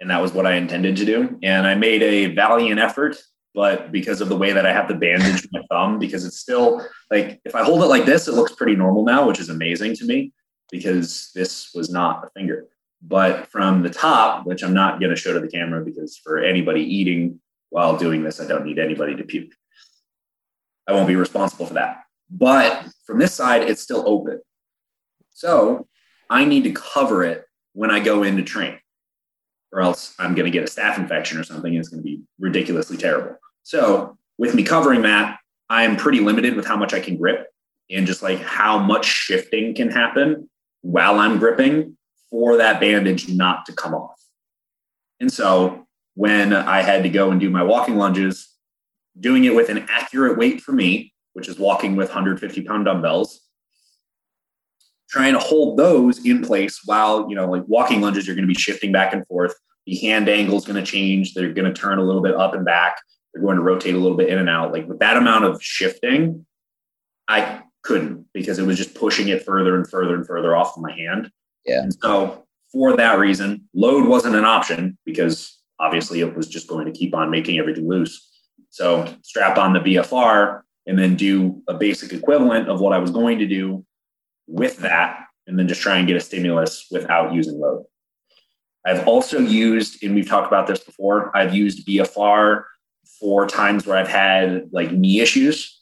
And that was what I intended to do. And I made a valiant effort, but because of the way that I have to bandage my thumb, because it's still like if I hold it like this, it looks pretty normal now, which is amazing to me because this was not a finger. But from the top, which I'm not going to show to the camera because for anybody eating while doing this, I don't need anybody to puke. I won't be responsible for that. But from this side, it's still open. So I need to cover it when I go in to train, or else I'm going to get a staph infection or something. And it's going to be ridiculously terrible. So with me covering that, I'm pretty limited with how much I can grip and just like how much shifting can happen while I'm gripping for that bandage not to come off. And so when I had to go and do my walking lunges, doing it with an accurate weight for me, which is walking with 150 pound dumbbells, trying to hold those in place while, you know, like walking lunges, you're going to be shifting back and forth. The hand angle is going to change. They're going to turn a little bit up and back. They're going to rotate a little bit in and out. Like with that amount of shifting, I couldn't because it was just pushing it further and further and further off of my hand. Yeah. And so for that reason, load wasn't an option because obviously it was just going to keep on making everything loose. So strap on the BFR and then do a basic equivalent of what I was going to do with that, and then just try and get a stimulus without using load. I've also used, and we've talked about this before, I've used BFR for times where I've had like knee issues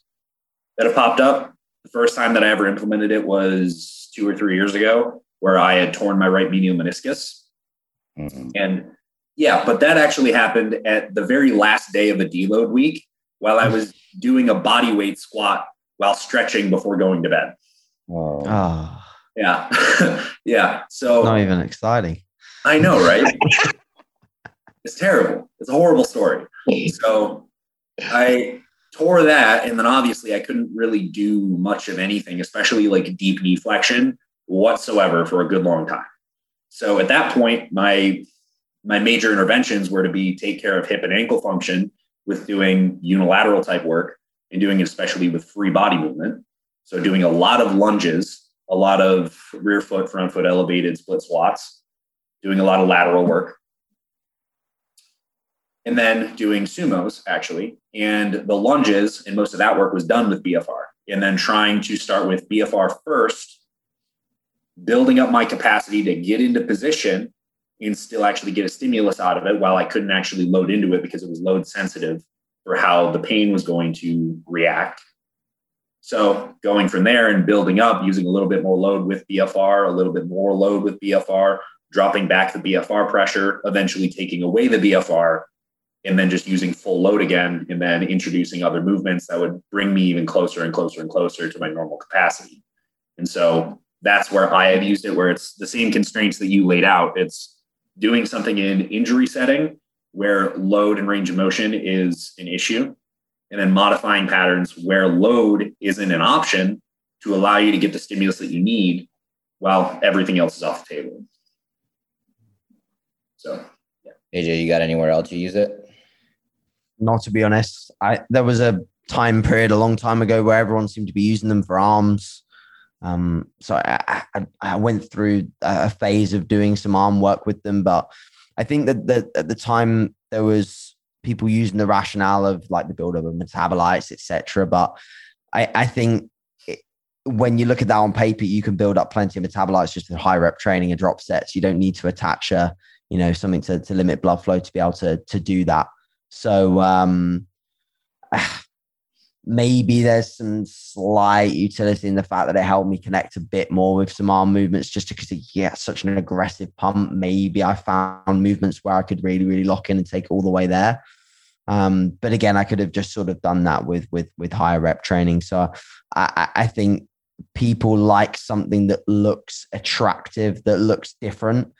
that have popped up. The first time that I ever implemented it was two or three years ago, where I had torn my right medial meniscus. mhm. And yeah, but that actually happened at the very last day of a deload week while I was doing a body weight squat while stretching before going to bed. Oh, Oh, Yeah. yeah. So not even exciting. I know, right? it's terrible. It's a horrible story. So I tore that. And then obviously I couldn't really do much of anything, especially like deep knee flexion whatsoever for a good long time. So at that point, my my major interventions were to be take care of hip and ankle function with doing unilateral type work and doing it especially with free body movement. So doing a lot of lunges, a lot of rear foot, front foot elevated split squats, doing a lot of lateral work. And then doing sumos actually. And the lunges and most of that work was done with BFR. And then trying to start with BFR first, building up my capacity to get into position and still actually get a stimulus out of it while I couldn't actually load into it because it was load sensitive for how the pain was going to react. So going from there and building up, using a little bit more load with BFR, a little bit more load with BFR, dropping back the BFR pressure, eventually taking away the BFR, and then just using full load again, and then introducing other movements that would bring me even closer and closer and closer to my normal capacity. And so that's where I have used it, where it's the same constraints that you laid out. It's doing something in injury setting where load and range of motion is an issue, and then modifying patterns where load isn't an option to allow you to get the stimulus that you need while everything else is off the table. So AJ, you got anywhere else you use it? Not to be honest, I there was a time period a long time ago where everyone seemed to be using them for arms. Um, so I, I, I went through a phase of doing some arm work with them, but I think that, that at the time there was people using the rationale of like the buildup of metabolites, etc. But I, I think it, when you look at that on paper, you can build up plenty of metabolites just with high rep training and drop sets. You don't need to attach a, you know, something to, to limit blood flow to be able to to do that. So um, maybe there's some slight utility in the fact that it helped me connect a bit more with some arm movements just because it gets such an aggressive pump. Maybe I found movements where I could really, really lock in and take all the way there. Um, but again, I could have just sort of done that with with with higher rep training. So I, I think people like something that looks attractive, that looks different,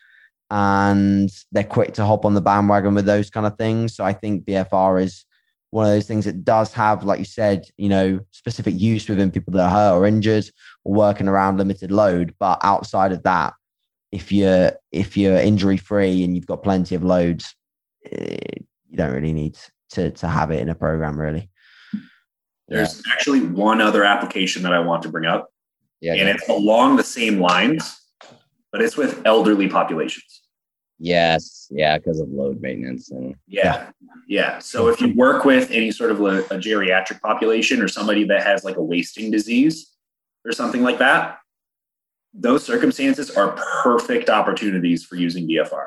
and they're quick to hop on the bandwagon with those kind of things. So I think BFR is one of those things that does have, like you said, you know, specific use within people that are hurt or injured or working around limited load. But outside of that, if you're if you're injury free and you've got plenty of loads, eh, you don't really need to to have it in a program really. There's yeah. actually one other application that I want to bring up. Yeah, and it's along the same lines, but it's with elderly populations. Yes, yeah, because of load maintenance and yeah, yeah. So if you work with any sort of a, a geriatric population or somebody that has like a wasting disease or something like that, those circumstances are perfect opportunities for using BFR.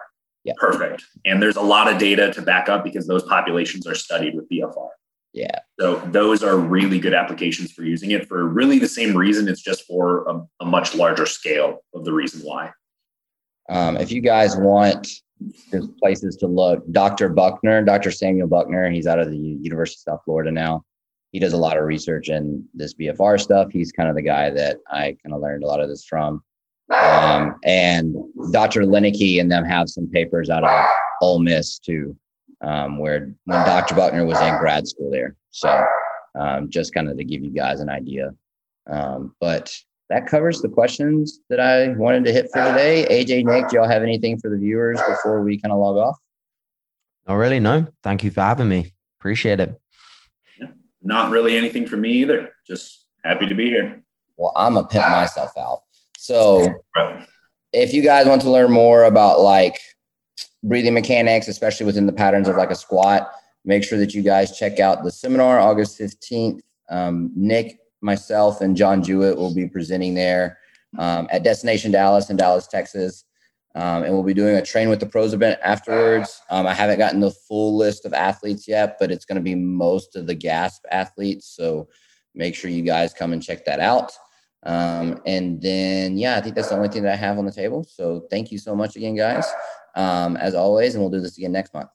Yeah. Perfect. And there's a lot of data to back up because those populations are studied with BFR. Yeah. So those are really good applications for using it for really the same reason. It's just for a, a much larger scale of the reason why. Um, if you guys want there's places to look, Dr. Buckner, Dr. Samuel Buckner, he's out of the University of South Florida now. He does a lot of research in this BFR stuff. He's kind of the guy that I kind of learned a lot of this from. Um, and Dr. Loenneke and them have some papers out of Ole Miss too, um, where when Dr. Buckner was in grad school there. So um, just kind of to give you guys an idea. Um, but that covers the questions that I wanted to hit for today. AJ, Nick, do y'all have anything for the viewers before we kind of log off? Not really. No. Thank you for having me. Appreciate it. Yeah, not really anything for me either. Just happy to be here. Well, I'm gonna pimp myself out. So, if you guys want to learn more about like breathing mechanics, especially within the patterns of like a squat, make sure that you guys check out the seminar August 15th. Um, Nick, myself, and John Jewett will be presenting there um, at Destination Dallas in Dallas, Texas. Um, and we'll be doing a train with the pros event afterwards. Um, I haven't gotten the full list of athletes yet, but it's going to be most of the GASP athletes. So make sure you guys come and check that out. Um, and then, yeah, I think that's the only thing that I have on the table. So thank you so much again, guys, um, as always. And we'll do this again next month.